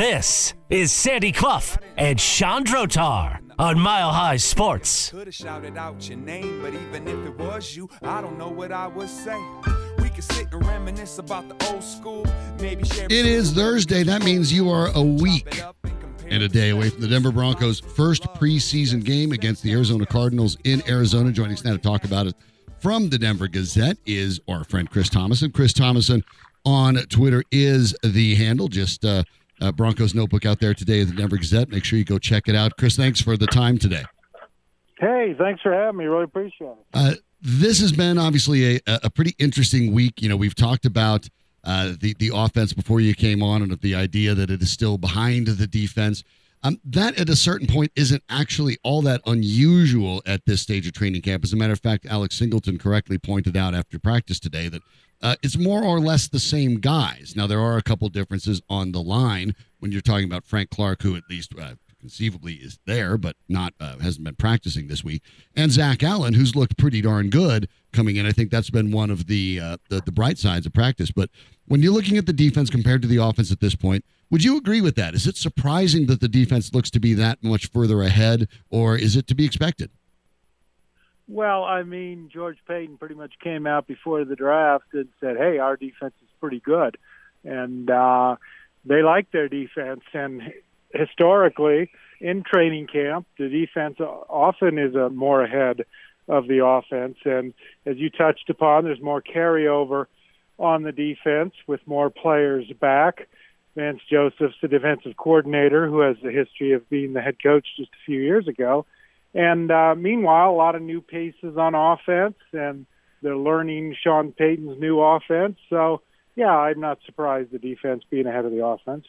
This is Sandy Clough and Sean Drotar on Mile High Sports. Could have shouted out your name, but even if it was you, I don't know what I would say. We could sit and reminisce about the old school, maybe share. It is Thursday. That means you are a week and a day away from the Denver Broncos' first preseason game against the Arizona Cardinals in Arizona. Joining us now to talk about it from the Denver Gazette is our friend Chris Tomasson. Chris Tomasson on Twitter is the handle. Just uh, uh, Broncos Notebook out there today at the Denver Gazette. Make sure you go check it out. Chris, thanks for the time today. Hey, thanks for having me. Really appreciate it. Uh, this has been obviously a, a pretty interesting week. You know, we've talked about uh, the the offense before you came on, and the idea that it is still behind the defense. Um, that at a certain point isn't actually all that unusual at this stage of training camp. As a matter of fact, Alex Singleton correctly pointed out after practice today that uh, it's more or less the same guys. Now there are a couple differences on the line when you're talking about Frank Clark, who at least uh, conceivably is there, but not uh, hasn't been practicing this week, and Zach Allen, who's looked pretty darn good coming in. I think that's been one of the, uh, the the bright sides of practice. But when you're looking at the defense compared to the offense at this point, would you agree with that? Is it surprising that the defense looks to be that much further ahead, or is it to be expected? Well, I mean, George Paton pretty much came out before the draft and said, "Hey, our defense is pretty good," and uh, they like their defense. And historically, in training camp, the defense often is a more ahead of the offense. And as you touched upon, there's more carryover on the defense with more players back. Vance Joseph's the defensive coordinator who has a history of being the head coach just a few years ago. And uh, meanwhile, a lot of new pieces on offense, and they're learning Sean Payton's new offense. So, yeah, I'm not surprised the defense being ahead of the offense.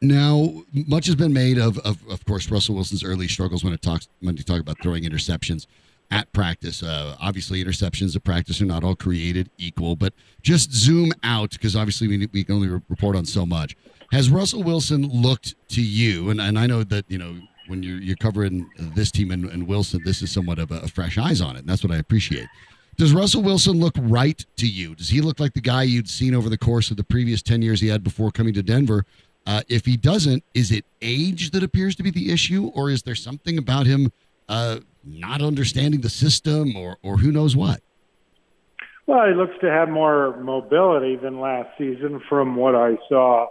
Now, much has been made of, of, of course, Russell Wilson's early struggles when it talks when you talk about throwing interceptions at practice. Uh, obviously, interceptions at practice are not all created equal, but just zoom out because obviously we, we can only report on so much. Has Russell Wilson looked to you? And, and I know that you know when you're you're covering this team and, and Wilson, this is somewhat of a, a fresh eyes on it, and that's what I appreciate. Does Russell Wilson look right to you? Does he look like the guy you'd seen over the course of the previous ten years he had before coming to Denver? Uh, if he doesn't, is it age that appears to be the issue, or is there something about him uh, not understanding the system, or or who knows what? Well, he looks to have more mobility than last season, from what I saw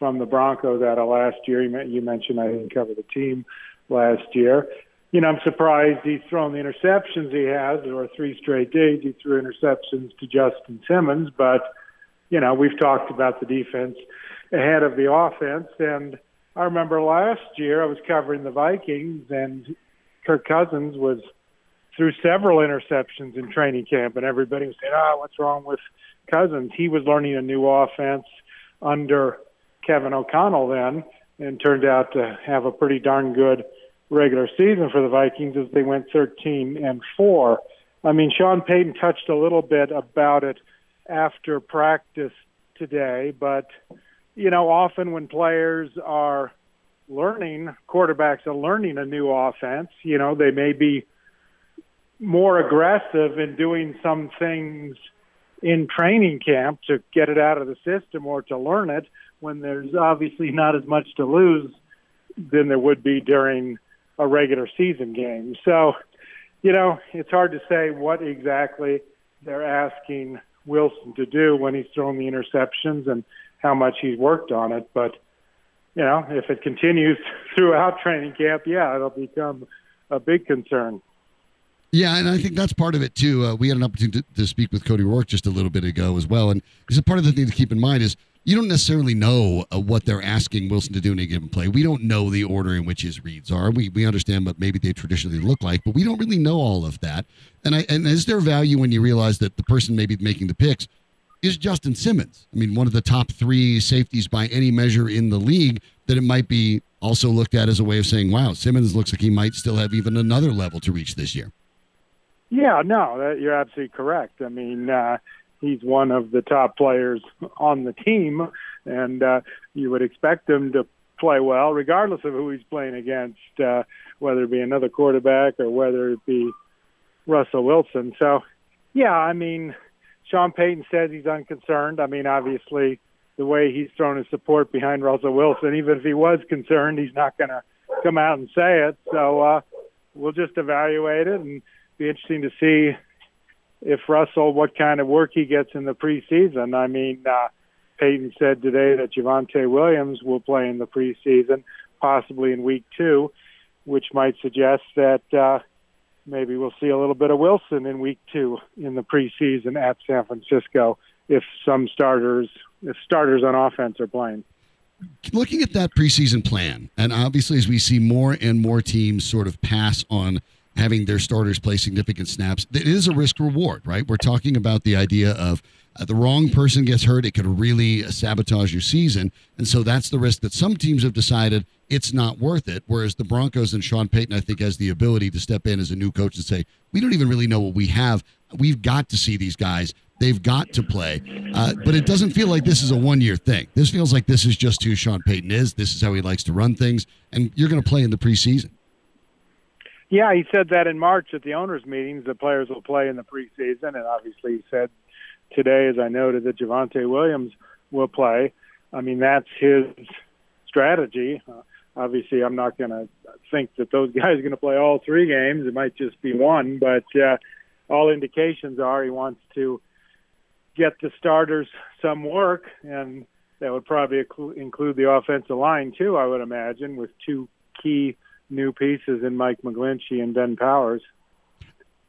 from the Broncos out of last year. You mentioned I didn't cover the team last year. You know, I'm surprised he's thrown the interceptions he has. There were three straight days he threw interceptions to Justin Simmons, but you know, we've talked about the defense ahead of the offense, and I remember last year I was covering the Vikings, and Kirk Cousins was threw several interceptions in training camp, and everybody was saying, "Ah, oh, what's wrong with Cousins?" He was learning a new offense under Kevin O'Connell then, and turned out to have a pretty darn good regular season for the Vikings as they went 13 and four. I mean, Sean Payton touched a little bit about it after practice today, but you know, often when players are learning, quarterbacks are learning a new offense, you know, they may be more aggressive in doing some things in training camp to get it out of the system or to learn it when there's obviously not as much to lose than there would be during a regular season game. So, you know, it's hard to say what exactly they're asking Wilson to do when he's throwing the interceptions and how much he's worked on it. But, you know, if it continues throughout training camp, yeah, it'll become a big concern. Yeah, and I think that's part of it too. Uh, we had an opportunity to, to, speak with Cody Roark just a little bit ago as well, and it's a part of the thing to keep in mind is you don't necessarily know uh, what they're asking Wilson to do in a given play. We don't know the order in which his reads are. We we understand what maybe they traditionally look like, but we don't really know all of that. And I and is there value when you realize that the person maybe making the picks is Justin Simmons? I mean, one of the top three safeties by any measure in the league. That it might be also looked at as a way of saying, "Wow, Simmons looks like he might still have even another level to reach this year." Yeah, no, that, you're absolutely correct. I mean. Uh, he's one of the top players on the team, and uh, you would expect him to play well, regardless of who he's playing against, uh, whether it be another quarterback or whether it be Russell Wilson. So, yeah, I mean, Sean Payton says he's unconcerned. I mean, obviously, the way he's thrown his support behind Russell Wilson. Even if he was concerned, he's not going to come out and say it. So uh, we'll just evaluate it and be interesting to see if Russell what kind of work he gets in the preseason. I mean, uh, Payton said today that Javonte Williams will play in the preseason, possibly in week two, which might suggest that uh, maybe we'll see a little bit of Wilson in week two in the preseason at San Francisco if some starters if starters on offense are playing. Looking at that preseason plan, and obviously as we see more and more teams sort of pass on having their starters play significant snaps, it is a risk reward, right? We're talking about the idea of uh, the wrong person gets hurt, it could really sabotage your season. And so that's the risk that some teams have decided it's not worth it. Whereas the Broncos and Sean Payton, I think, has the ability to step in as a new coach and say, we don't even really know what we have. We've got to see these guys. They've got to play. Uh, but it doesn't feel like this is a one year thing. This feels like this is just who Sean Payton is. This is how he likes to run things. And you're going to play in the preseason. Yeah, he said that in March at the owners' meetings. The players will play in the preseason, and obviously he said today, as I noted, that Javonte Williams will play. I mean, that's his strategy. Uh, obviously, I'm not going to think that those guys are going to play all three games. It might just be one, but uh, all indications are he wants to get the starters some work, and that would probably include the offensive line too. I would imagine with two key new pieces in Mike McGlinchey and Ben Powers.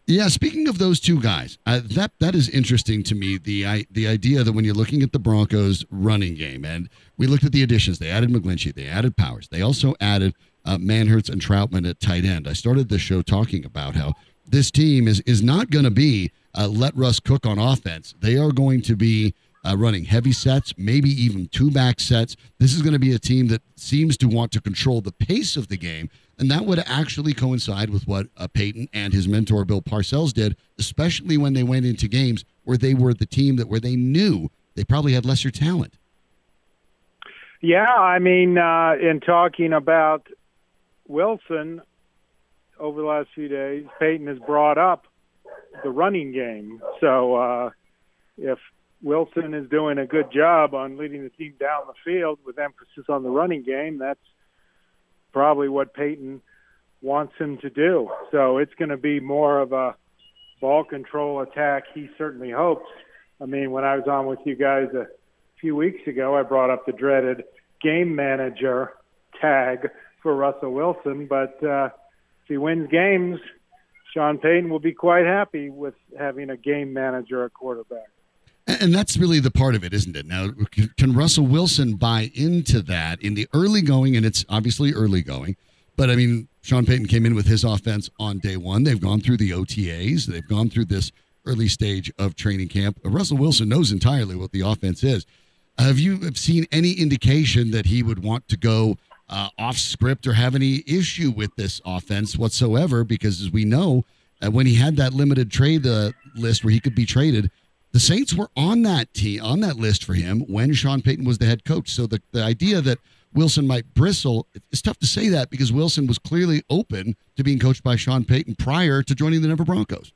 Yeah, speaking of those two guys, uh, that that is interesting to me. The I, the idea that when you're looking at the Broncos running game, and we looked at the additions, they added McGlinchey, they added Powers, they also added uh, Manhertz and Trautman at tight end. I started the show talking about how this team is is not going to be uh, let Russ cook on offense. They are going to be uh, running heavy sets, maybe even two back sets. This is going to be a team that seems to want to control the pace of the game. And that would actually coincide with what uh, Payton and his mentor, Bill Parcells, did, especially when they went into games where they were the team that where they knew they probably had lesser talent. Yeah, I mean, uh, in talking about Wilson over the last few days, Payton has brought up the running game. So uh, if Wilson is doing a good job on leading the team down the field with emphasis on the running game, that's probably what Payton wants him to do. So it's going to be more of a ball control attack. He certainly hopes. I mean, when I was on with you guys a few weeks ago, I brought up the dreaded game manager tag for Russell Wilson. But uh, if he wins games, Sean Payton will be quite happy with having a game manager at quarterback. And that's really the part of it, isn't it? Now, can Russell Wilson buy into that in the early going? And it's obviously early going. But I mean, Sean Payton came in with his offense on day one. They've gone through the OTAs, they've gone through this early stage of training camp. Russell Wilson knows entirely what the offense is. Have you seen any indication that he would want to go uh, off script or have any issue with this offense whatsoever? Because as we know, uh, when he had that limited trade uh, list where he could be traded, the Saints were on that team on that list for him when Sean Payton was the head coach. So the, the idea that Wilson might bristle, it's tough to say that because Wilson was clearly open to being coached by Sean Payton prior to joining the Denver Broncos.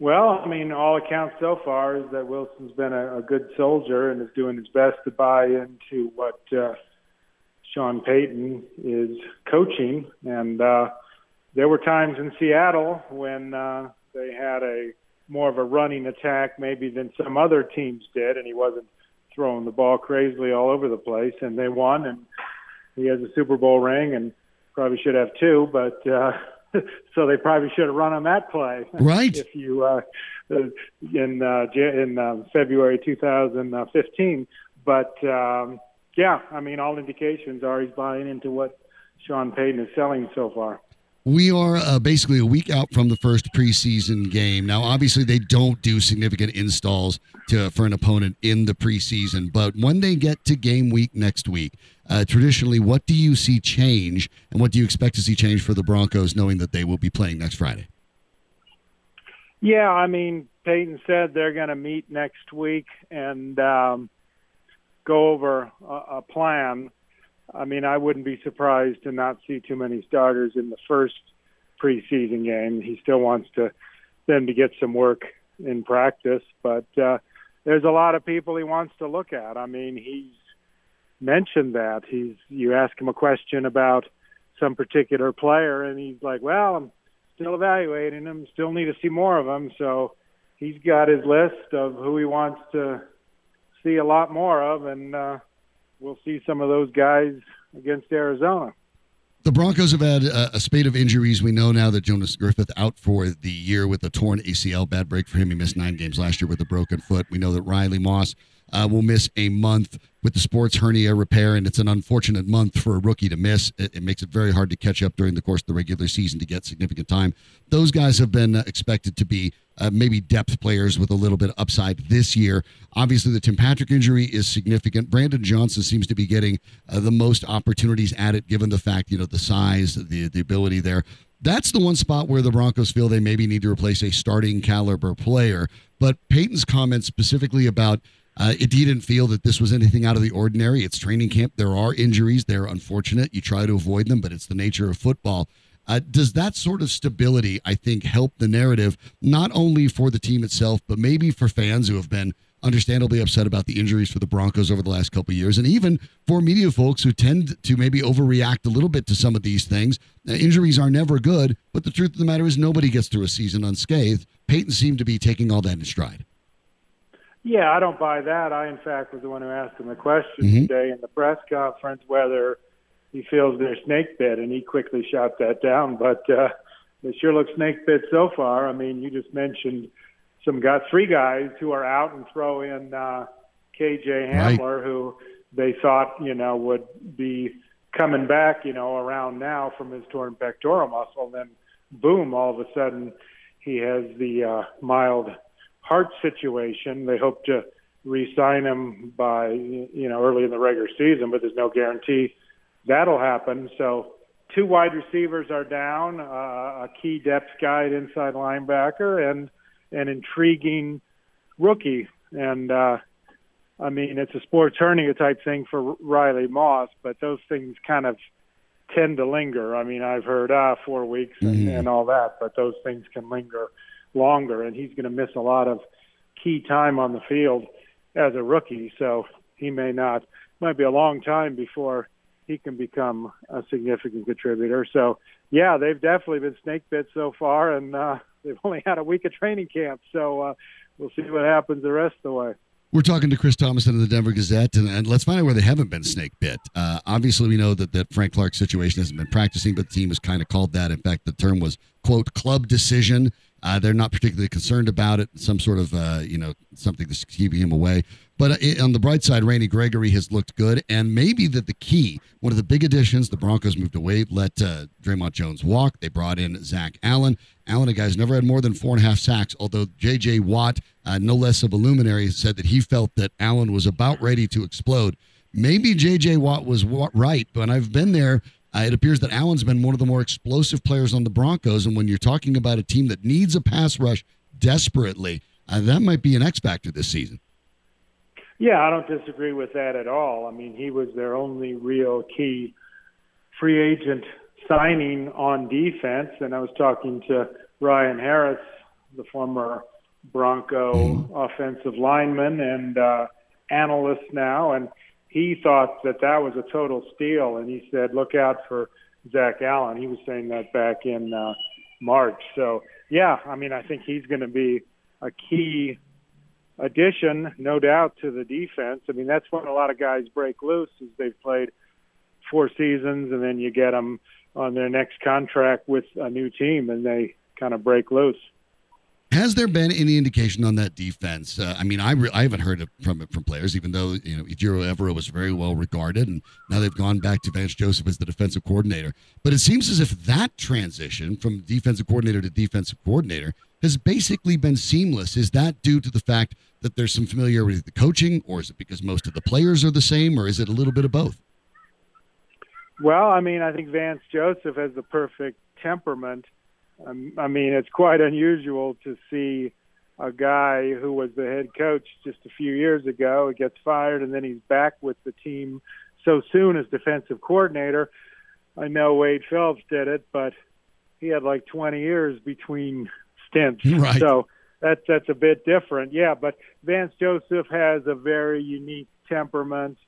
Well, I mean, all accounts so far is that Wilson's been a, a good soldier and is doing his best to buy into what uh, Sean Payton is coaching. And uh, there were times in Seattle when uh, they had a more of a running attack maybe than some other teams did, and he wasn't throwing the ball crazily all over the place. And they won, and he has a Super Bowl ring, and probably should have two, but uh, so they probably should have run on that play. Right. if you uh, in uh, in uh, February 2015, but um, yeah, I mean, all indications are he's buying into what Sean Payton is selling so far. We are uh, basically a week out from the first preseason game. Now, obviously, they don't do significant installs to, for an opponent in the preseason, but when they get to game week next week, uh, traditionally, what do you see change, and what do you expect to see change for the Broncos, knowing that they will be playing next Friday? Yeah, I mean, Payton said they're going to meet next week and um, go over a, a plan I mean, I wouldn't be surprised to not see too many starters in the first preseason game. He still wants to them to get some work in practice, but uh, there's a lot of people he wants to look at. I mean, he's mentioned that. He's you ask him a question about some particular player, and he's like, "Well, I'm still evaluating him. Still need to see more of him." So he's got his list of who he wants to see a lot more of, and uh, we'll see some of those guys against Arizona. The Broncos have had a, a, spate of injuries. We know now that Jonas Griffith out for the year with a torn ACL. Bad break for him. He missed nine games last year with a broken foot. We know that Riley Moss uh, will miss a month with the sports hernia repair, and it's an unfortunate month for a rookie to miss. It, it, makes it very hard to catch up during the course of the regular season to get significant time. Those guys have been uh, expected to be uh, maybe depth players with a little bit of upside this year. Obviously, the Tim Patrick injury is significant. Brandon Johnson seems to be getting uh, the most opportunities at it, given the fact you know the size, the the ability there. That's the one spot where the Broncos feel they maybe need to replace a starting caliber player. But Payton's comments specifically about uh, it didn't feel that this was anything out of the ordinary. It's training camp. There are injuries. They're unfortunate. You try to avoid them, but it's the nature of football. Uh, does that sort of stability, I think, help the narrative, not only for the team itself, but maybe for fans who have been understandably upset about the injuries for the Broncos over the last couple of years, and even for media folks who tend to maybe overreact a little bit to some of these things. Uh, injuries are never good, but the truth of the matter is nobody gets through a season unscathed. Payton seemed to be taking all that in stride. Yeah, I don't buy that. I, in fact, was the one who asked him the question mm-hmm. today in the press conference whether he feels they're snake bit, and he quickly shot that down. But uh, they sure look snake bit so far. I mean, you just mentioned some got three guys who are out, and throw in uh, KJ Hamler, right. who they thought you know would be coming back, you know, around now from his torn pectoral muscle. And then, boom! All of a sudden, he has the uh, mild heart situation. They hope to re-sign him by you know early in the regular season, but there's no guarantee that'll happen. So two wide receivers are down, uh, a key depth guy at inside linebacker, and an intriguing rookie. And uh, I mean, it's a sports hernia type thing for Riley Moss, but those things kind of tend to linger. I mean, I've heard ah four weeks and, mm-hmm. and all that, but those things can linger longer, and he's going to miss a lot of key time on the field as a rookie. So he may not. Might be a long time before he can become a significant contributor. So yeah, they've definitely been snake bit so far, and uh, they've only had a week of training camp. So uh, we'll see what happens the rest of the way. We're talking to Chris Tomasson of the Denver Gazette, and, and, let's find out where they haven't been snake bit. Uh, obviously, we know that, that Frank Clark's situation hasn't been practicing, but the team has kind of called that. In fact, the term was, quote, club decision. Uh, they're not particularly concerned about it. Some sort of, uh, you know, something that's keeping him away. But uh, on the bright side, Randy Gregory has looked good, and maybe that the key, one of the big additions, the Broncos moved away, let uh, Dre'Mont Jones walk. They brought in Zach Allen. Allen, a guy's never had more than four and a half sacks. Although J.J. Watt, uh, no less of a luminary, said that he felt that Allen was about ready to explode. Maybe J.J. Watt was right, but I've been there uh, it appears that Allen's been one of the more explosive players on the Broncos. And when you're talking about a team that needs a pass rush desperately, uh, that might be an X factor this season. Yeah, I don't disagree with that at all. I mean, he was their only real key free agent signing on defense. And I was talking to Ryan Harris, the former Bronco mm-hmm. offensive lineman and uh, analyst now. And he thought that that was a total steal, and he said, "Look out for Zach Allen." He was saying that back in uh, March. So, yeah, I mean, I think he's going to be a key addition, no doubt, to the defense. I mean, that's when a lot of guys break loose, as they've played four seasons, and then you get them on their next contract with a new team, and they kind of break loose. Has there been any indication on that defense? Uh, I mean, I, re- I haven't heard it from from players, even though you know Ejiro Evero was very well regarded, and now they've gone back to Vance Joseph as the defensive coordinator. But it seems as if that transition from defensive coordinator to defensive coordinator has basically been seamless. Is that due to the fact that there's some familiarity with the coaching, or is it because most of the players are the same, or is it a little bit of both? Well, I mean, I think Vance Joseph has the perfect temperament Um, I mean, it's quite unusual to see a guy who was the head coach just a few years ago gets fired and then he's back with the team so soon as defensive coordinator. I know Wade Phillips did it, but he had like 20 years between stints. Right. So that's that's a bit different. Yeah, but Vance Joseph has a very unique temperament.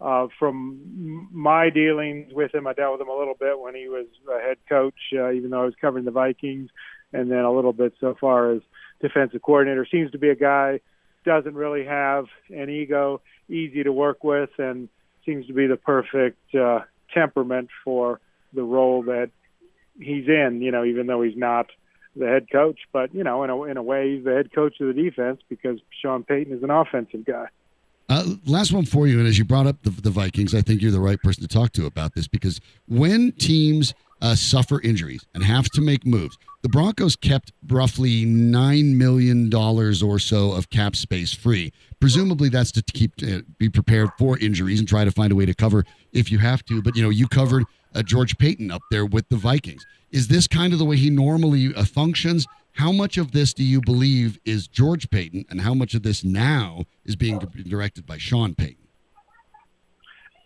Uh, from my dealings with him, I dealt with him a little bit when he was a head coach, uh, even though I was covering the Vikings, and then a little bit so far as defensive coordinator. Seems to be a guy doesn't really have an ego, easy to work with, and seems to be the perfect uh, temperament for the role that he's in. You know, even though he's not the head coach, but you know, in a in a way, he's the head coach of the defense because Sean Payton is an offensive guy. Uh, last one for you, and as you brought up the, the Vikings, I think you're the right person to talk to about this because when teams uh, suffer injuries and have to make moves, the Broncos kept roughly nine million dollars or so of cap space free. Presumably, that's to keep uh, be prepared for injuries and try to find a way to cover if you have to. But you know, you covered uh, George Paton up there with the Vikings. Is this kind of the way he normally uh, functions? How much of this do you believe is George Paton, and how much of this now is being directed by Sean Payton?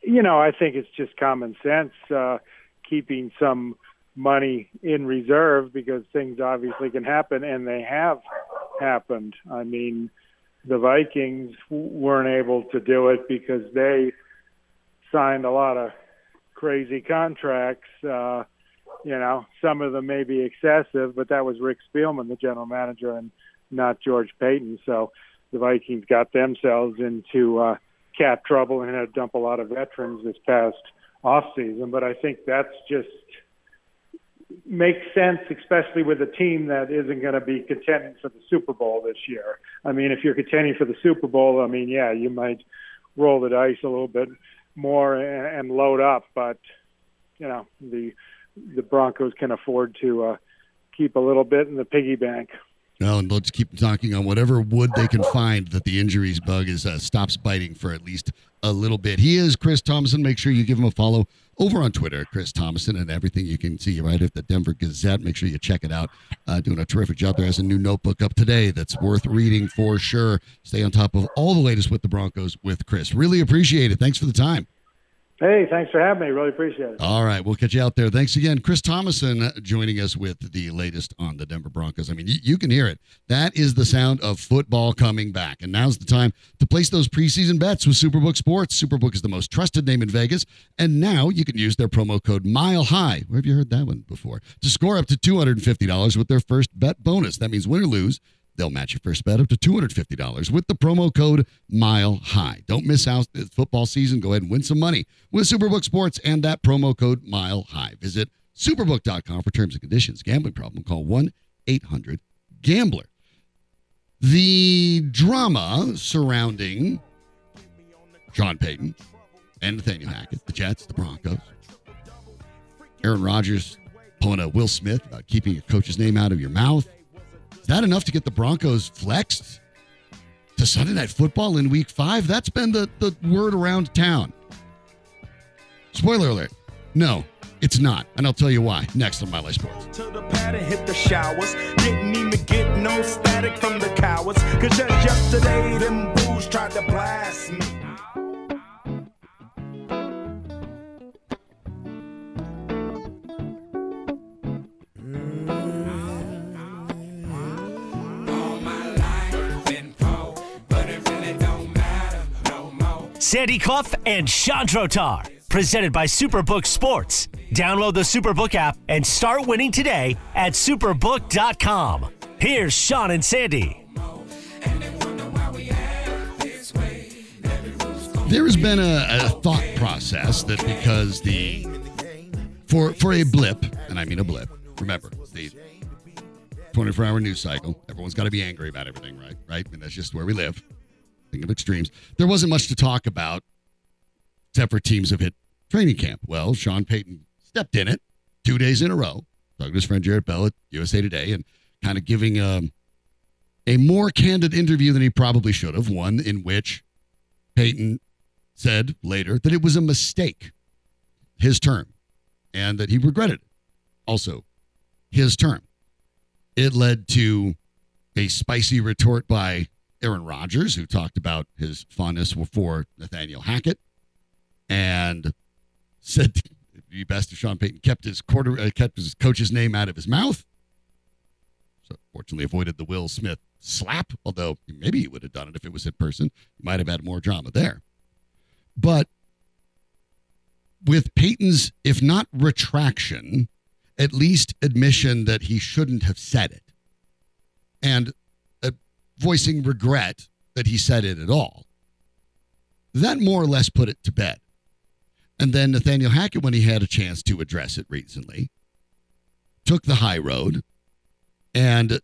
You know, I think it's just common sense uh, keeping some money in reserve because things obviously can happen, and they have happened. I mean, the Vikings weren't able to do it because they signed a lot of crazy contracts. Uh, you know, some of them may be excessive, but that was Rick Spielman, the general manager, and not George Paton. So the Vikings got themselves into uh, cap trouble and had to dump a lot of veterans this past off season. But I think that's just makes sense, especially with a team that isn't going to be contending for the Super Bowl this year. I mean, if you're contending for the Super Bowl, I mean, yeah, you might roll the dice a little bit more and, load up, but you know the the Broncos can afford to uh, keep a little bit in the piggy bank. No, and let's keep talking on whatever wood they can find that the injuries bug is uh, stops biting for at least a little bit. He is Chris Tomasson. Make sure you give him a follow over on Twitter, Chris Tomasson and everything you can see right at the Denver Gazette. Make sure you check it out. Uh, doing a terrific job there. Has a new notebook up today that's worth reading for sure. Stay on top of all the latest with the Broncos with Chris. Really appreciate it. Thanks for the time. Hey, thanks for having me. Really appreciate it. All right, we'll catch you out there. Thanks again, Chris Tomasson, uh, joining us with the latest on the Denver Broncos. I mean, you, you can hear it. That is the sound of football coming back, and now's the time to place those preseason bets with SuperBook Sports. SuperBook is the most trusted name in Vegas, and now you can use their promo code Mile High. Where have you heard that one before? To score up to two hundred and fifty dollars with their first bet bonus. That means win or lose They'll match your first bet up to $250 with the promo code Mile High. Don't miss out this football season. Go ahead and win some money with Superbook Sports and that promo code Mile High. Visit superbook.com for terms and conditions. Gambling problem? Call 1 800 Gambler. The drama surrounding Sean Payton and Nathaniel Hackett, the Jets, the Broncos, Aaron Rodgers pulling a Will Smith about keeping your coach's name out of your mouth that enough to get the Broncos flexed to Sunday Night Football in Week Five? That's been the, the word around town. Spoiler alert. No, it's not. And I'll tell you why next on Mile High Sports. To the pad and hit the showers. Didn't even get no static from the cowards. Cause just yesterday, them booze tried to blast me. Sandy Clough and Sean Drotar. Presented by Superbook Sports. Download the Superbook app and start winning today at superbook.com. Here's Sean and Sandy. There has been a, a thought process that because the for for a blip, and I mean a blip. Remember the 24 hour news cycle. Everyone's got to be angry about everything, right? Right, and that's just where we live. Of extremes. There wasn't much to talk about, for teams have hit training camp. Well, Sean Payton stepped in it two days in a row, talking to his friend Jarrett Bell at USA Today, and kind of giving a, um, a more candid interview than he probably should have. One in which Payton said later that it was a mistake, his term, and that he regretted it. Also, his term. It led to a spicy retort by Aaron Rodgers, who talked about his fondness for Nathaniel Hackett, and said it'd be best if Sean Payton kept his quarter uh, kept his coach's name out of his mouth. So fortunately avoided the Will Smith slap, although maybe he would have done it if it was in person. Might have had more drama there. But with Payton's, if not retraction, at least admission that he shouldn't have said it and voicing regret that he said it at all, that more or less put it to bed. And then Nathaniel Hackett, when he had a chance to address it recently, took the high road and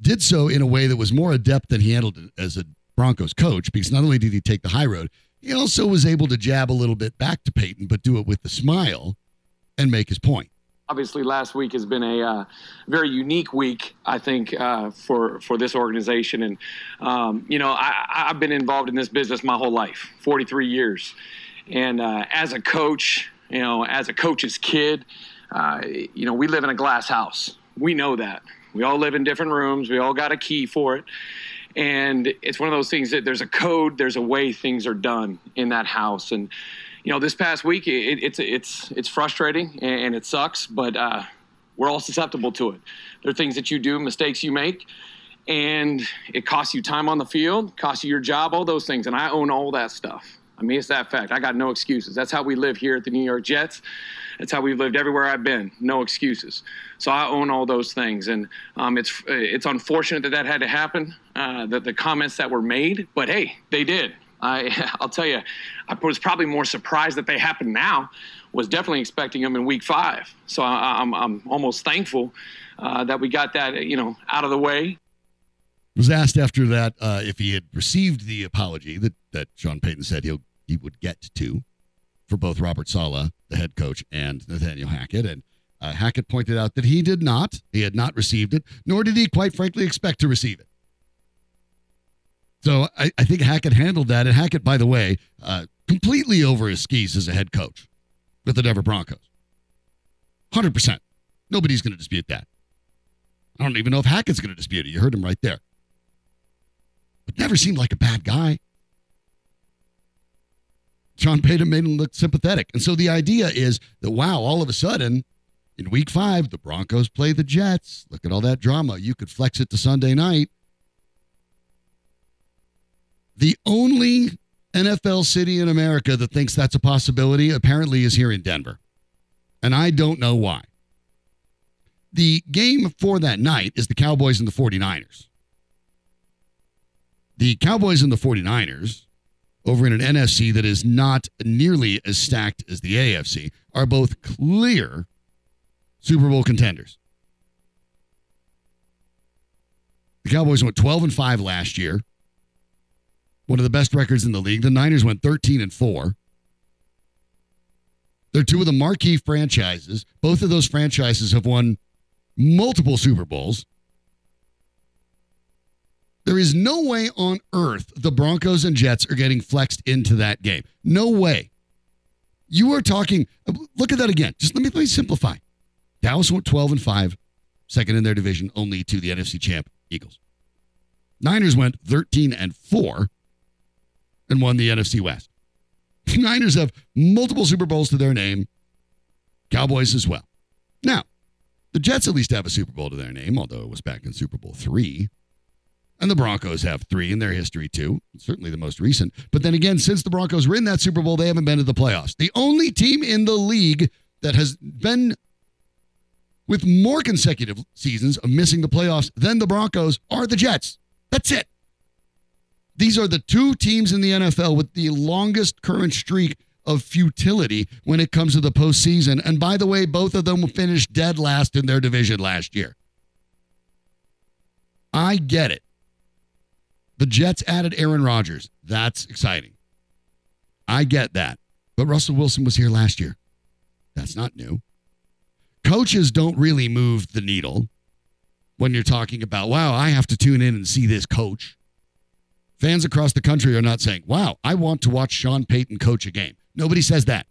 did so in a way that was more adept than he handled it as a Broncos coach because not only did he take the high road, he also was able to jab a little bit back to Payton, but do it with a smile and make his point. Obviously, last week has been a uh, very unique week, I think, uh, for for this organization. And um, you know, I, I've been involved in this business my whole life, 43 years. And uh, as a coach, you know, as a coach's kid, uh, you know, we live in a glass house. We know that. We all live in different rooms. We all got a key for it. And it's one of those things that there's a code, there's a way things are done in that house. And, you know, this past week, it, it's, it's, it's frustrating and it sucks, but uh, we're all susceptible to it. There are things that you do, mistakes you make, and it costs you time on the field, costs you your job, all those things. And I own all that stuff. I mean, it's that fact. I got no excuses. That's how we live here at the New York Jets. That's how we've lived everywhere I've been. No excuses. So I own all those things, and um, it's it's unfortunate that that had to happen. Uh, that the comments that were made, but hey, they did. I I'll tell you, I was probably more surprised that they happened now. Was definitely expecting them in week five. So I, am I'm, almost thankful uh, that we got that you know out of the way was asked after that uh, if he had received the apology that, that Sean Payton said he'll he would get to for both Robert Saleh, the head coach, and Nathaniel Hackett. And uh, Hackett pointed out that he did not. He had not received it, nor did he, quite frankly, expect to receive it. So I, I think Hackett handled that. And Hackett, by the way, uh, completely over his skis as a head coach with the Denver Broncos. 100%. Nobody's going to dispute that. I don't even know if Hackett's going to dispute it. You heard him right there. But never seemed like a bad guy. Sean Payton made him look sympathetic. And so the idea is that, wow, all of a sudden, in week five, the Broncos play the Jets. Look at all that drama. You could flex it to Sunday night. The only NFL city in America that thinks that's a possibility apparently is here in Denver. And I don't know why. The game for that night is the Cowboys and the 49ers. The Cowboys and the 49ers over in an NFC that is not nearly as stacked as the AFC are both clear Super Bowl contenders. The Cowboys went 12 and 5 last year. One of the best records in the league. The Niners went 13 and 4. They're two of the marquee franchises. Both of those franchises have won multiple Super Bowls. There is no way on earth the Broncos and Jets are getting flexed into that game. No way. You are talking, look at that again. Just let me, let me simplify. Dallas went 12 and 5, second in their division, only to the NFC champ Eagles. Niners went 13 and 4 and won the NFC West. Niners have multiple Super Bowls to their name, Cowboys as well. Now, the Jets at least have a Super Bowl to their name, although it was back in Super Bowl three. And the Broncos have three in their history, too. Certainly the most recent. But then again, since the Broncos were in that Super Bowl, they haven't been to the playoffs. The only team in the league that has been with more consecutive seasons of missing the playoffs than the Broncos are the Jets. That's it. These are the two teams in the NFL with the longest current streak of futility when it comes to the postseason. And by the way, both of them finished dead last in their division last year. I get it. The Jets added Aaron Rodgers. That's exciting. I get that. But Russell Wilson was here last year. That's not new. Coaches don't really move the needle when you're talking about, wow, I have to tune in and see this coach. Fans across the country are not saying, wow, I want to watch Sean Payton coach a game. Nobody says that.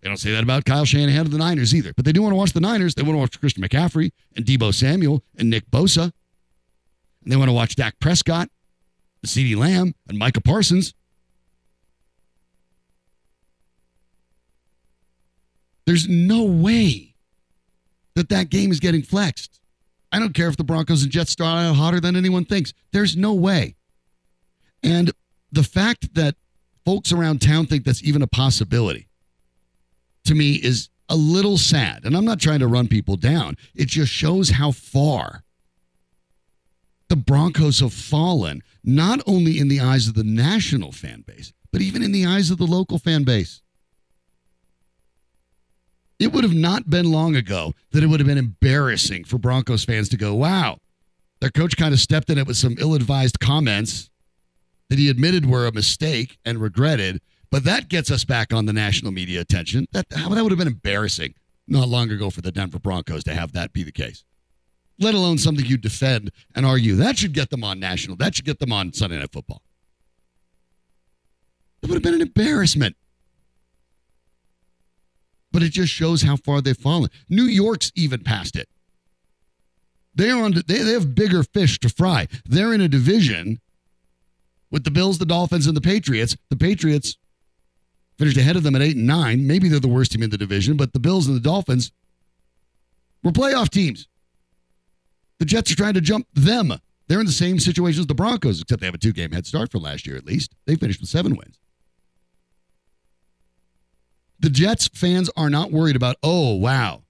They don't say that about Kyle Shanahan of the Niners either. But they do want to watch the Niners. They want to watch Christian McCaffrey and Deebo Samuel and Nick Bosa. And they want to watch Dak Prescott, CeeDee Lamb, and Micah Parsons. There's no way that that game is getting flexed. I don't care if the Broncos and Jets start out hotter than anyone thinks. There's no way. And the fact that folks around town think that's even a possibility to me is a little sad. And I'm not trying to run people down, it just shows how far the Broncos have fallen, not only in the eyes of the national fan base, but even in the eyes of the local fan base. It would have not been long ago that it would have been embarrassing for Broncos fans to go, wow, their coach kind of stepped in it with some ill advised comments that he admitted were a mistake and regretted. But that gets us back on the national media attention. That, that would have been embarrassing not long ago for the Denver Broncos to have that be the case, let alone something you defend and argue. That should get them on national. That should get them on Sunday Night Football. It would have been an embarrassment. But it just shows how far they've fallen. New York's even past it. They're on. They, they have bigger fish to fry. They're in a division with the Bills, the Dolphins, and the Patriots. The Patriots finished ahead of them at eight and nine. Maybe they're the worst team in the division, but the Bills and the Dolphins were playoff teams. The Jets are trying to jump them. They're in the same situation as the Broncos, except they have a two game head start for last year at least. They finished with seven wins. The Jets fans are not worried about, oh, wow.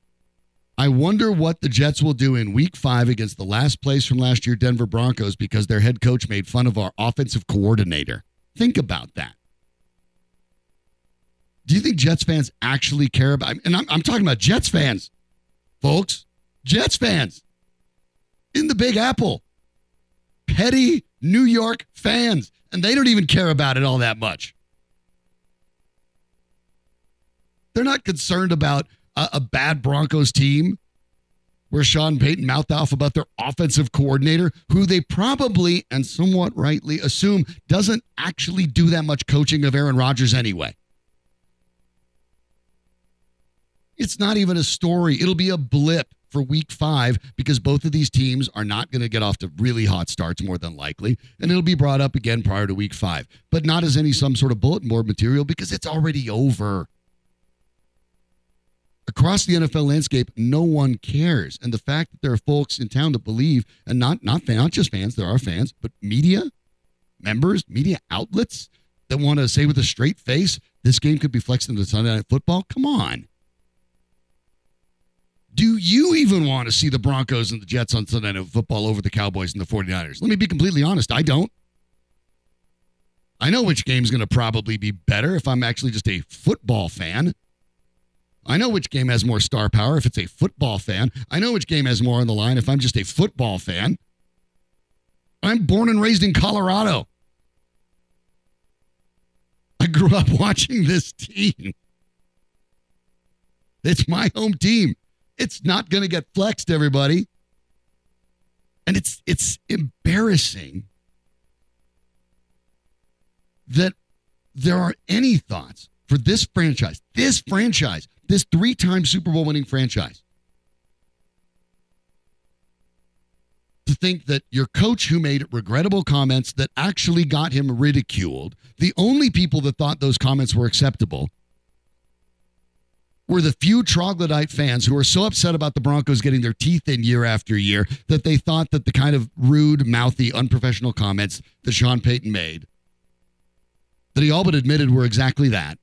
I wonder what the Jets will do in week five against the last place from last year, Denver Broncos, because their head coach made fun of our offensive coordinator. Think about that. Do you think Jets fans actually care about? And I'm, I'm talking about Jets fans, folks. Jets fans in the Big Apple. Petty New York fans. And they don't even care about it all that much. They're not concerned about a, a bad Broncos team where Sean Payton mouthed off about their offensive coordinator, who they probably and somewhat rightly assume doesn't actually do that much coaching of Aaron Rodgers anyway. It's not even a story. It'll be a blip for week five because both of these teams are not going to get off to really hot starts, more than likely. And it'll be brought up again prior to week five, but not as any some sort of bulletin board material because it's already over across the NFL landscape, no one cares. And the fact that there are folks in town that believe, and not not not just fans, there are fans, but media members, media outlets that want to say with a straight face, this game could be flexed into Sunday Night Football. Come on. Do you even want to see the Broncos and the Jets on Sunday Night Football over the Cowboys and the 49ers? Let me be completely honest. I don't. I know which game's going to probably be better if I'm actually just a football fan. I know which game has more star power if it's a football fan. I know which game has more on the line if I'm just a football fan. I'm born and raised in Colorado. I grew up watching this team. It's my home team. It's not going to get flexed, everybody. And it's it's embarrassing that there are any thoughts for this franchise, this franchise this three time Super Bowl winning franchise. To think that your coach, who made regrettable comments that actually got him ridiculed, the only people that thought those comments were acceptable were the few troglodyte fans who are so upset about the Broncos getting their teeth in year after year that they thought that the kind of rude, mouthy, unprofessional comments that Sean Payton made, that he all but admitted were exactly that,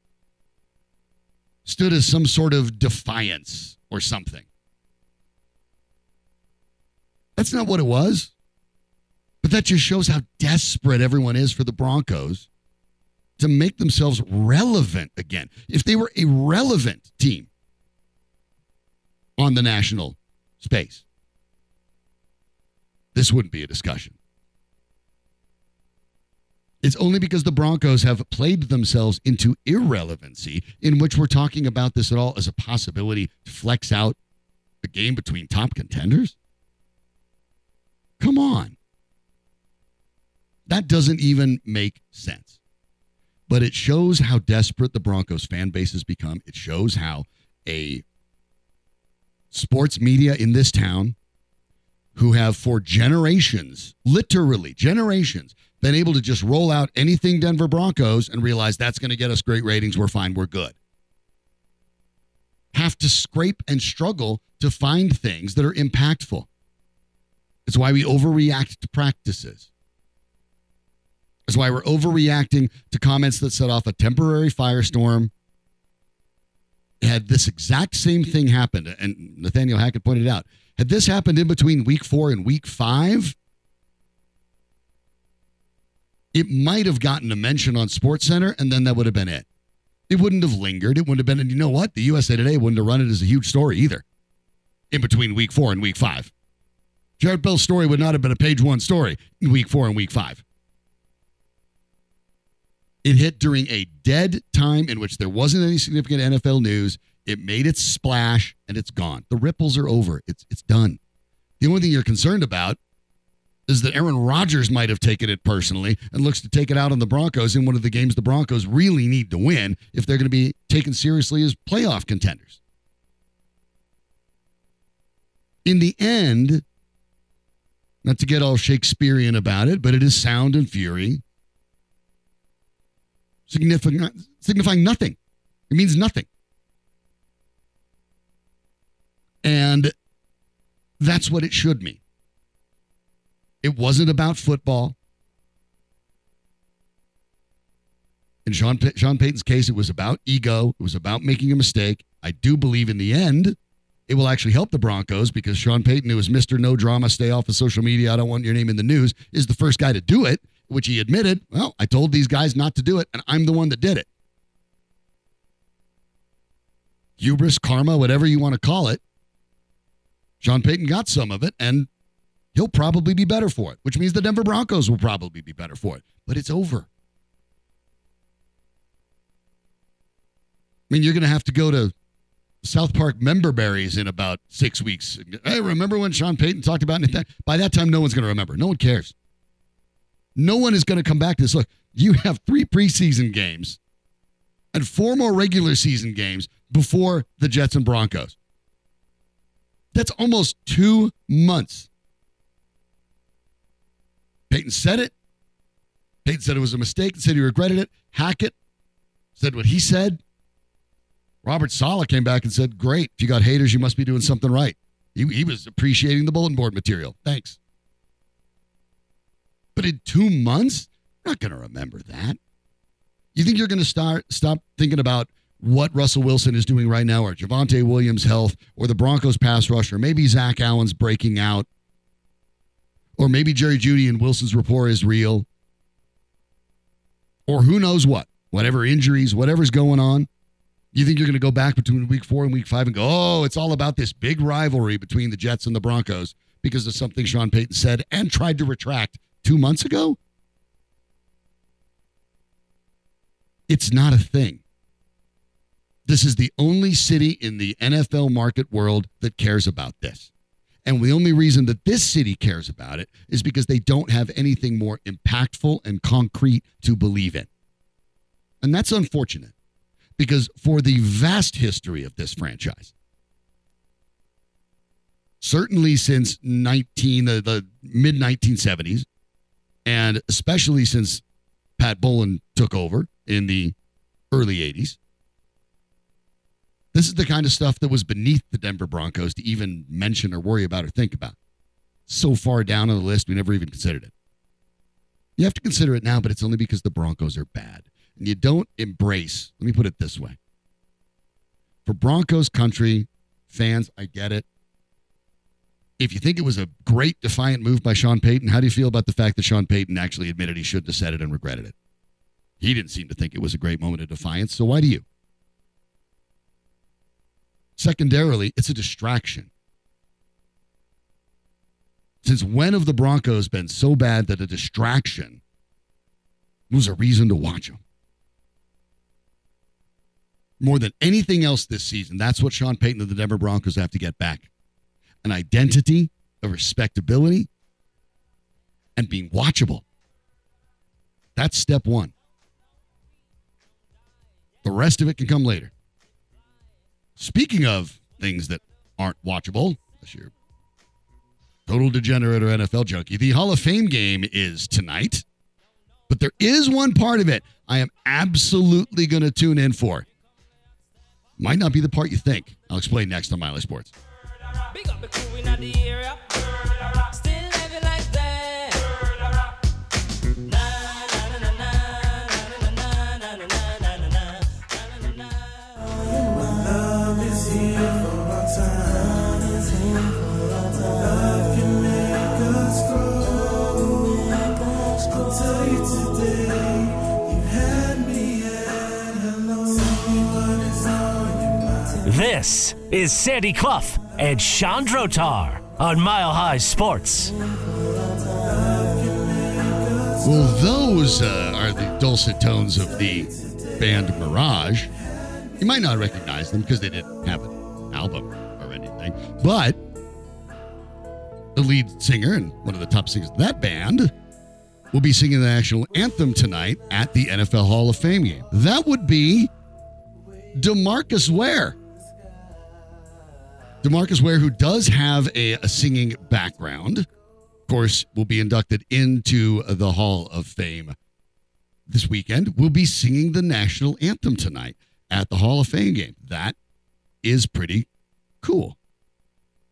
stood as some sort of defiance or something. That's not what it was. But that just shows how desperate everyone is for the Broncos to make themselves relevant again. If they were a relevant team on the national space, this wouldn't be a discussion. It's only because the Broncos have played themselves into irrelevancy, in which we're talking about this at all as a possibility to flex out a game between top contenders. Come on. That doesn't even make sense. But it shows how desperate the Broncos fan base has become. It shows how a sports media in this town who have for generations, literally generations, been able to just roll out anything Denver Broncos and realize that's going to get us great ratings. We're fine. We're good. Have to scrape and struggle to find things that are impactful. It's why we overreact to practices. It's why we're overreacting to comments that set off a temporary firestorm. Had this exact same thing happened, and Nathaniel Hackett pointed out, had this happened in between week four and week five, it might have gotten a mention on Sports Center, and then that would have been it. It wouldn't have lingered. It wouldn't have been, and you know what? The USA Today wouldn't have run it as a huge story either in between week four and week five. Jarrett Bell's story would not have been a page one story in week four and week five. It hit during a dead time in which there wasn't any significant NFL news. It made its splash and it's gone. The ripples are over. It's it's done. The only thing you're concerned about is that Aaron Rodgers might have taken it personally and looks to take it out on the Broncos in one of the games the Broncos really need to win if they're going to be taken seriously as playoff contenders. In the end, not to get all Shakespearean about it, but it is sound and fury, signifying, signifying nothing. It means nothing. And that's what it should mean. It wasn't about football. In Sean, Sean Payton's case, it was about ego. It was about making a mistake. I do believe in the end, it will actually help the Broncos because Sean Payton, who is Mr. No Drama, stay off of social media, I don't want your name in the news, is the first guy to do it, which he admitted. Well, I told these guys not to do it, and I'm the one that did it. Hubris, karma, whatever you want to call it. Sean Payton got some of it, and he'll probably be better for it, which means the Denver Broncos will probably be better for it. But it's over. I mean, you're going to have to go to South Park member berries in about six weeks. Hey, remember when Sean Payton talked about it? By that time, no one's going to remember. No one cares. No one is going to come back to this. Look, you have three preseason games and four more regular season games before the Jets and Broncos. That's almost two months. Payton said it. Payton said it was a mistake, and said he regretted it. Hackett said what he said. Robert Saleh came back and said, Great. If you got haters, you must be doing something right. He, he was appreciating the bulletin board material. Thanks. But in two months, I'm not going to remember that. You think you're going to start stop thinking about what Russell Wilson is doing right now, or Javonte Williams' health, or the Broncos pass rush, or maybe Zach Allen's breaking out, or maybe Jerry Jeudy and Wilson's rapport is real, or who knows what, whatever injuries, whatever's going on. You think you're going to go back between week four and week five and go, oh, it's all about this big rivalry between the Jets and the Broncos because of something Sean Payton said and tried to retract two months ago? It's not a thing. This is the only city in the NFL market world that cares about this. And the only reason that this city cares about it is because they don't have anything more impactful and concrete to believe in. And that's unfortunate because for the vast history of this franchise, certainly since 19 uh, the mid 1970s and especially since Pat Bowlen took over in the early 80s this is the kind of stuff that was beneath the Denver Broncos to even mention or worry about or think about. So far down on the list, we never even considered it. You have to consider it now, but it's only because the Broncos are bad and you don't embrace, let me put it this way. For Broncos country fans, I get it. If you think it was a great defiant move by Sean Payton, how do you feel about the fact that Sean Payton actually admitted he shouldn't have said it and regretted it? He didn't seem to think it was a great moment of defiance, so why do you? Secondarily, it's a distraction. Since when have the Broncos been so bad that a distraction was a reason to watch them? more than anything else this season, that's what Sean Payton and the Denver Broncos have to get back an identity, a respectability, and being watchable. That's step one. The rest of it can come later. Speaking of things that aren't watchable, unless you're total degenerate or NFL junkie, the Hall of Fame game is tonight. But there is one part of it I am absolutely going to tune in for might not be the part you think. I'll explain next on Mile High Sports. This is Sandy Clough and Sean Drotar on Mile High Sports. Well, those uh, are the dulcet tones of the band Mirage. You might not recognize them because they didn't have an album or anything, but the lead singer and one of the top singers of that band will be singing the national anthem tonight at the NFL Hall of Fame game. That would be DeMarcus Ware. DeMarcus Ware, who does have a, a singing background, of course, will be inducted into the Hall of Fame this weekend, will be singing the national anthem tonight at the Hall of Fame game. That is pretty cool.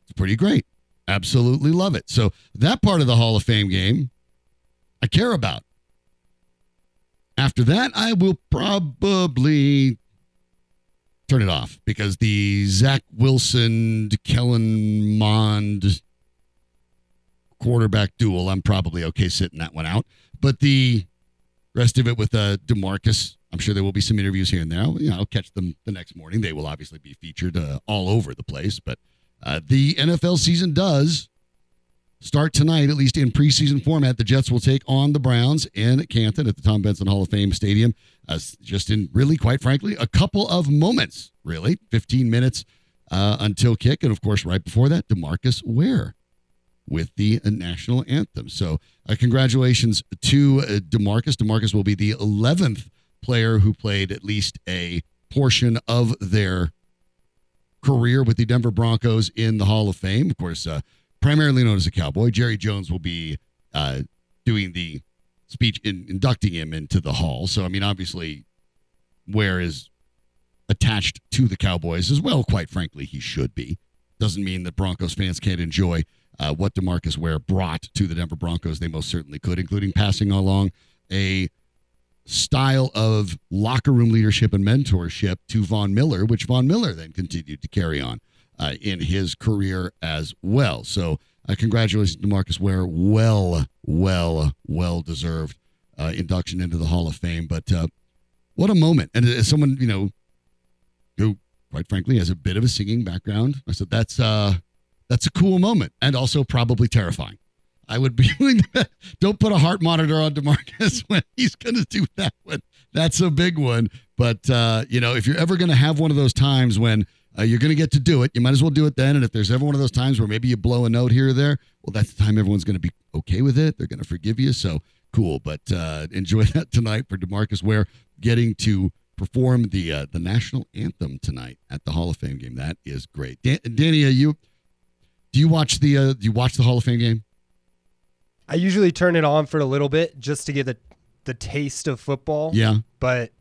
It's pretty great. Absolutely love it. So, that part of the Hall of Fame game, I care about. After that, I will probably turn it off because the Zach Wilson, Kellen Mond quarterback duel, I'm probably okay sitting that one out. But the rest of it with uh, DeMarcus, I'm sure there will be some interviews here and there. You know, I'll catch them the next morning. They will obviously be featured uh, all over the place. But uh, the NFL season does start tonight, at least in preseason format. The Jets will take on the Browns in Canton at the Tom Benson Hall of Fame Stadium. Just in really, quite frankly, a couple of moments, really, 15 minutes uh, until kick. And of course, right before that, DeMarcus Ware with the national anthem. So, uh, congratulations to uh, DeMarcus. DeMarcus will be the 11th player who played at least a portion of their career with the Denver Broncos in the Hall of Fame. Of course, uh, primarily known as a Cowboy. Jerry Jones will be uh, doing the speech in inducting him into the Hall. So, I mean, obviously, Ware is attached to the Cowboys as well. Quite frankly, he should be. Doesn't mean that Broncos fans can't enjoy uh, what DeMarcus Ware brought to the Denver Broncos. They most certainly could, including passing along a style of locker room leadership and mentorship to Von Miller, which Von Miller then continued to carry on uh, in his career as well. So, uh, congratulations to Marcus Ware. Well, well, well deserved uh, induction into the Hall of Fame. But uh, what a moment. And as someone, you know, who, quite frankly, has a bit of a singing background, I said, that's, uh, that's a cool moment and also probably terrifying. I would be don't put a heart monitor on DeMarcus when he's going to do that one. That's a big one. But, uh, you know, if you're ever going to have one of those times when uh, you're going to get to do it. You might as well do it then. And if there's ever one of those times where maybe you blow a note here or there, well, that's the time everyone's going to be okay with it. They're going to forgive you. So cool. But uh, enjoy that tonight for DeMarcus Ware getting to perform the uh, the national anthem tonight at the Hall of Fame game. That is great. Dan- Danny, you do you watch the uh, do you watch the Hall of Fame game? I usually turn it on for a little bit just to get the the taste of football. Yeah, but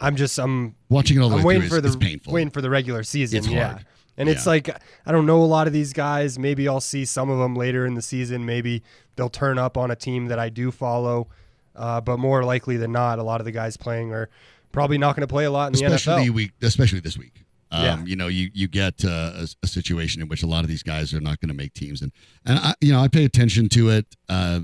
I'm just I'm watching it all the I'm waiting through. for It's, the it's painful. waiting for the regular season. It's yeah. hard. And it's like I don't know a lot of these guys. Maybe I'll see some of them later in the season. Maybe they'll turn up on a team that I do follow. Uh, but more likely than not, a lot of the guys playing are probably not going to play a lot in the especially NFL. week, especially this week. Um, Yeah. You know, you you get uh, a, a situation in which a lot of these guys are not going to make teams, and and I, you know, I pay attention to it. Uh,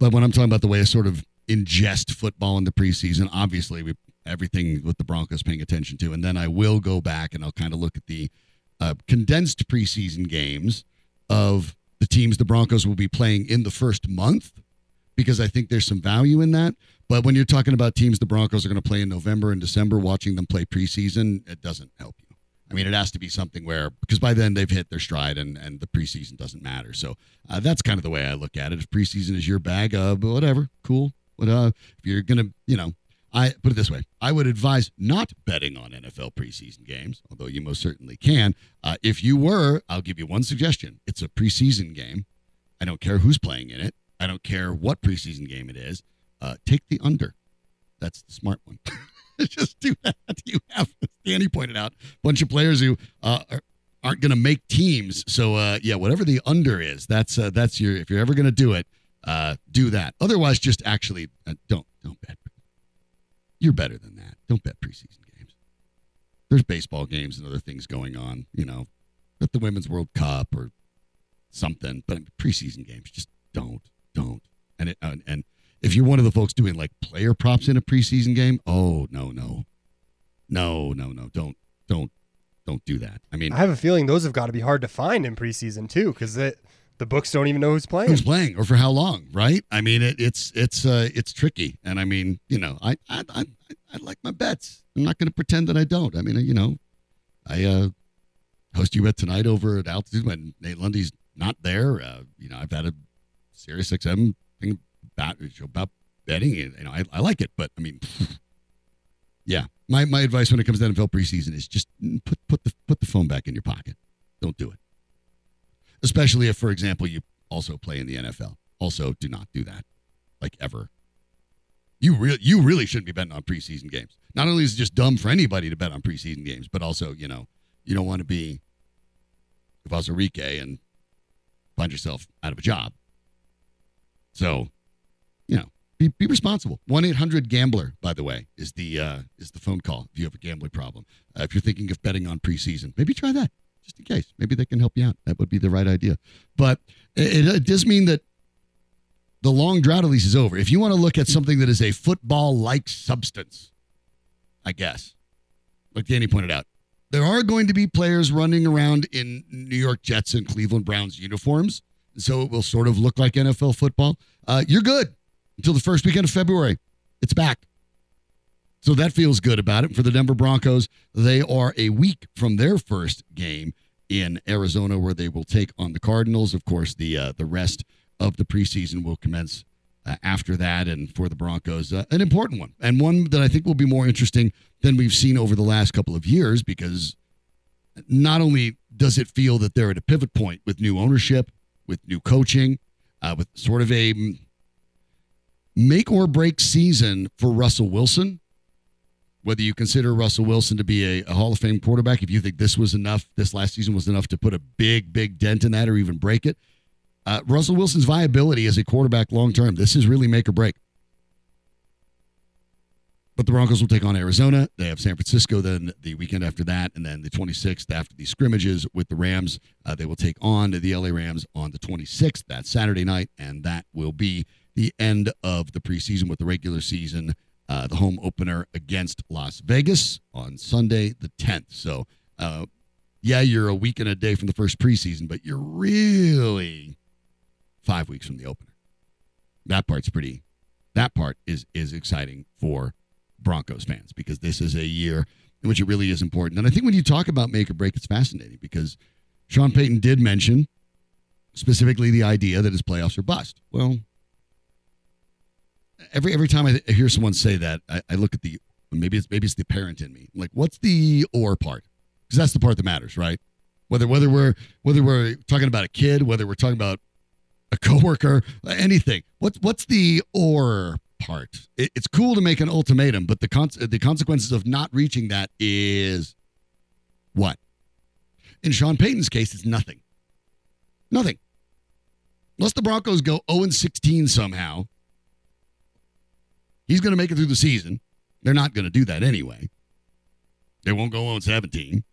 but when I'm talking about the way I sort of ingest football in the preseason, obviously we everything with the Broncos paying attention to, and then I will go back and I'll kind of look at the uh, condensed preseason games of the teams the Broncos will be playing in the first month because I think there's some value in that. But when you're talking about teams the Broncos are going to play in November and December, watching them play preseason, it doesn't help you. I mean, it has to be something where because by then they've hit their stride and and the preseason doesn't matter. So uh, that's kind of the way I look at it. If preseason is your bag, uh, whatever, cool. But uh, if you're gonna, you know, I put it this way: I would advise not betting on NFL preseason games, although you most certainly can. Uh, if you were, I'll give you one suggestion: it's a preseason game. I don't care who's playing in it. I don't care what preseason game it is. Uh, take the under. That's the smart one. Just do that. You have, Danny pointed out, a bunch of players who uh, are, aren't going to make teams. So uh, yeah, whatever the under is, that's uh, that's your. If you're ever going to do it, uh, do that. Otherwise, just actually uh, don't don't bet. You're better than that. Don't bet preseason games. There's baseball games and other things going on. You know, at the Women's World Cup or something. But preseason games, just don't, don't. And it, and, and if you're one of the folks doing like player props in a preseason game, oh no, no, no, no, no, don't, don't, don't do that. I mean, I have a feeling those have got to be hard to find in preseason too, because the the books don't even know who's playing. who's playing or for how long, right? I mean, it, it's it's uh, it's tricky, and I mean, you know, I I I, I like my bets. I'm not going to pretend that I don't. I mean, you know, I uh, host you bet tonight over at altitude when Nate Lundy's not there. Uh, you know, I've had a Sirius XM thing about about betting. You know, I, I like it, but I mean, yeah, my, my advice when it comes down to NFL preseason is just put put the put the phone back in your pocket. Don't do it. Especially if, for example, you also play in the NFL. Also, do not do that, like ever. You really you really shouldn't be betting on preseason games. Not only is it just dumb for anybody to bet on preseason games, but also you know you don't want to be Vazarique and find yourself out of a job. So, you know, be, be responsible. One eight hundred Gambler, by the way, is the uh, is the phone call if you have a gambling problem. Uh, if you're thinking of betting on preseason, maybe try that just in case. Maybe they can help you out. That would be the right idea. But it, it does mean that the long drought at least is over. If you want to look at something that is a football-like substance, I guess, like Danny pointed out, there are going to be players running around in New York Jets and Cleveland Browns uniforms, so it will sort of look like NFL football. Uh, you're good until the first weekend of February. It's back. So that feels good about it. For the Denver Broncos, they are a week from their first game in Arizona, where they will take on the Cardinals. Of course, the uh, the rest of the preseason will commence uh, after that, and for the Broncos, uh, an important one, and one that I think will be more interesting than we've seen over the last couple of years, because not only does it feel that they're at a pivot point with new ownership, with new coaching, uh, with sort of a make or break season for Russell Wilson. Whether you consider Russell Wilson to be a, a, Hall of Fame quarterback, if you think this was enough, this last season was enough to put a big, big dent in that or even break it, uh, Russell Wilson's viability as a quarterback long term, this is really make or break. But the Broncos will take on Arizona. They have San Francisco then the weekend after that. And then the 26th, after the scrimmages with the Rams, uh, they will take on the LA Rams on the 26th, that Saturday night. And that will be the end of the preseason with the regular season, uh, the home opener against Las Vegas on Sunday, the 10th. So, uh, yeah, you're a week and a day from the first preseason, but you're really five weeks from the opener. That part's pretty. That part is is exciting for Broncos fans because this is a year in which it really is important. And I think when you talk about make or break, it's fascinating because Sean Payton did mention specifically the idea that his playoffs are bust. Well, every every time I hear someone say that, I, I look at the maybe it's maybe it's the parent in me. Like, what's the or part? Because that's the part that matters, right? Whether whether we're whether we're talking about a kid, whether we're talking about a coworker, anything. What's what's the or part? It, it's cool to make an ultimatum, but the con- the consequences of not reaching that is what? In Sean Payton's case, it's nothing. Nothing. Unless the Broncos go 0 16 somehow, He's going to make it through the season. They're not going to do that anyway. They won't go on 17.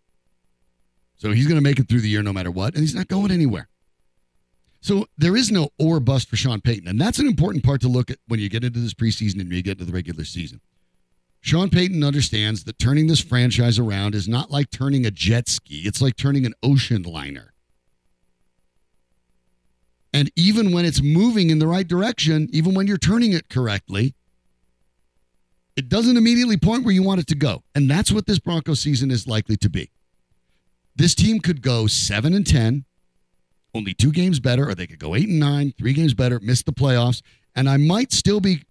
So he's going to make it through the year no matter what, and he's not going anywhere. So there is no or bust for Sean Payton. And that's an important part to look at when you get into this preseason and you get into the regular season. Sean Payton understands that turning this franchise around is not like turning a jet ski, it's like turning an ocean liner. And even when it's moving in the right direction, even when you're turning it correctly, it doesn't immediately point where you want it to go. And that's what this Broncos season is likely to be. This team could go 7 and 10, only two games better, or they could go 8 and 9, three games better, miss the playoffs. And I might still be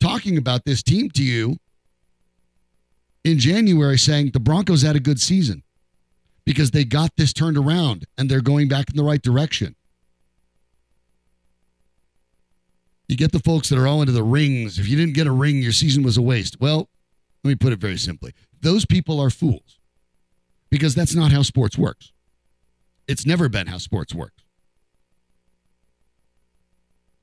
talking about this team to you in January saying the Broncos had a good season because they got this turned around and they're going back in the right direction. You get the folks that are all into the rings. If you didn't get a ring, your season was a waste. Well, let me put it very simply. Those people are fools because that's not how sports works. It's never been how sports works.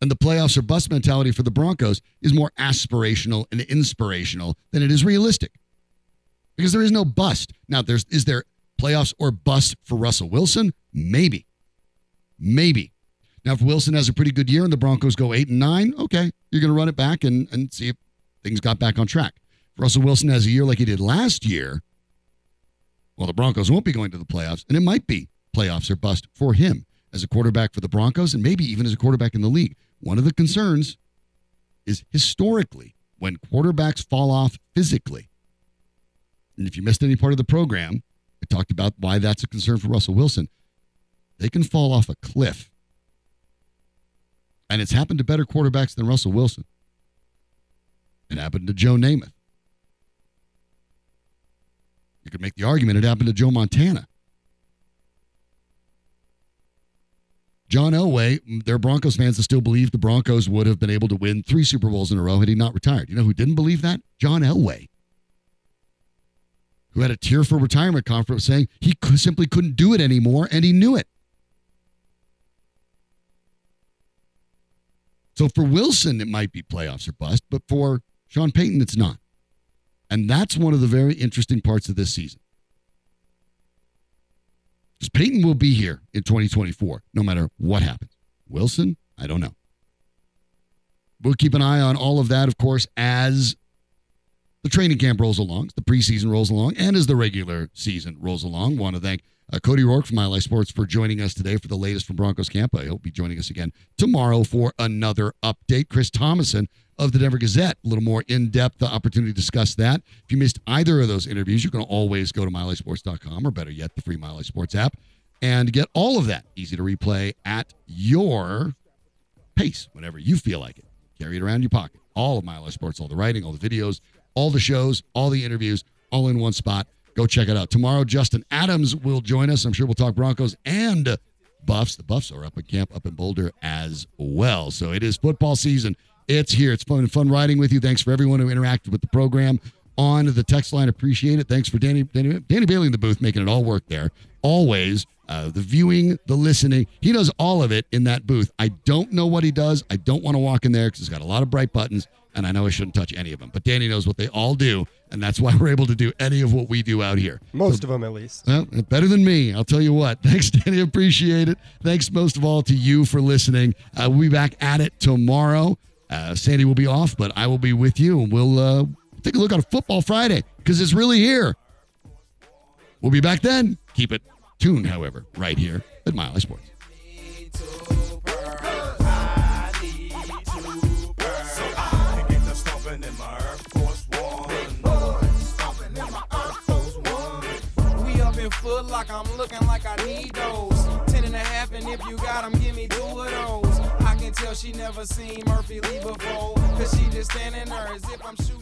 And the playoffs or bust mentality for the Broncos is more aspirational and inspirational than it is realistic. Because there is no bust. Now, there's is there playoffs or bust for Russell Wilson? Maybe. Maybe. Now, if Wilson has a pretty good year and the Broncos go eight and nine, okay, you're going to run it back and, and see if things got back on track. If Russell Wilson has a year like he did last year, Well, the Broncos won't be going to the playoffs, and it might be playoffs or bust for him as a quarterback for the Broncos and maybe even as a quarterback in the league. One of the concerns is historically when quarterbacks fall off physically. And if you missed any part of the program, I talked about why that's a concern for Russell Wilson. They can fall off a cliff. And it's happened to better quarterbacks than Russell Wilson. It happened to Joe Namath. You could make the argument it happened to Joe Montana. John Elway, there are Broncos fans that still believe the Broncos would have been able to win three Super Bowls in a row had he not retired. You know who didn't believe that? John Elway, who had a tearful retirement conference saying he simply couldn't do it anymore, and he knew it. So for Wilson, it might be playoffs or bust, but for Sean Payton, it's not. And that's one of the very interesting parts of this season. Because Payton will be here in 2024, no matter what happens. Wilson, I don't know. We'll keep an eye on all of that, of course, as the training camp rolls along, the preseason rolls along, and as the regular season rolls along. Want to thank uh, Cody Roark from My Sports for joining us today for the latest from Broncos camp. I hope be joining us again tomorrow for another update. Chris Tomasson of the Denver Gazette, a little more in depth opportunity to discuss that. If you missed either of those interviews, you can always go to MileHighSports.com or better yet, the free Mile Sports app and get all of that easy to replay at your pace whenever you feel like it. Carry it around your pocket. All of Mile Sports, all the writing, all the videos, all the shows, all the interviews, all in one spot. Go check it out. Tomorrow, Justin Adams will join us. I'm sure we'll talk Broncos and Buffs. The Buffs are up at camp up in Boulder as well. So it is football season. It's here. It's fun fun riding with you. Thanks for everyone who interacted with the program on the text line. Appreciate it. Thanks for Danny Danny, Danny Bailey in the booth making it all work there. Always uh, the viewing, the listening. He does all of it in that booth. I don't know what he does. I don't want to walk in there because it's got a lot of bright buttons, and I know I shouldn't touch any of them. But Danny knows what they all do, and that's why we're able to do any of what we do out here. Most so, of them, at least. Well, better than me. I'll tell you what. Thanks, Danny. Appreciate it. Thanks most of all to you for listening. Uh, we'll be back at it tomorrow. Uh, Sandy will be off, but I will be with you, and we'll uh, take a look on Football Friday because it's really here. We'll be back then. Keep it tuned, however, right here at Mile High Sports. Like I'm looking like I need those. Ten and a half, and if you got them, give me two of those. I can tell she never seen Murphy Lee before. Cause she just standing there as if I'm shooting.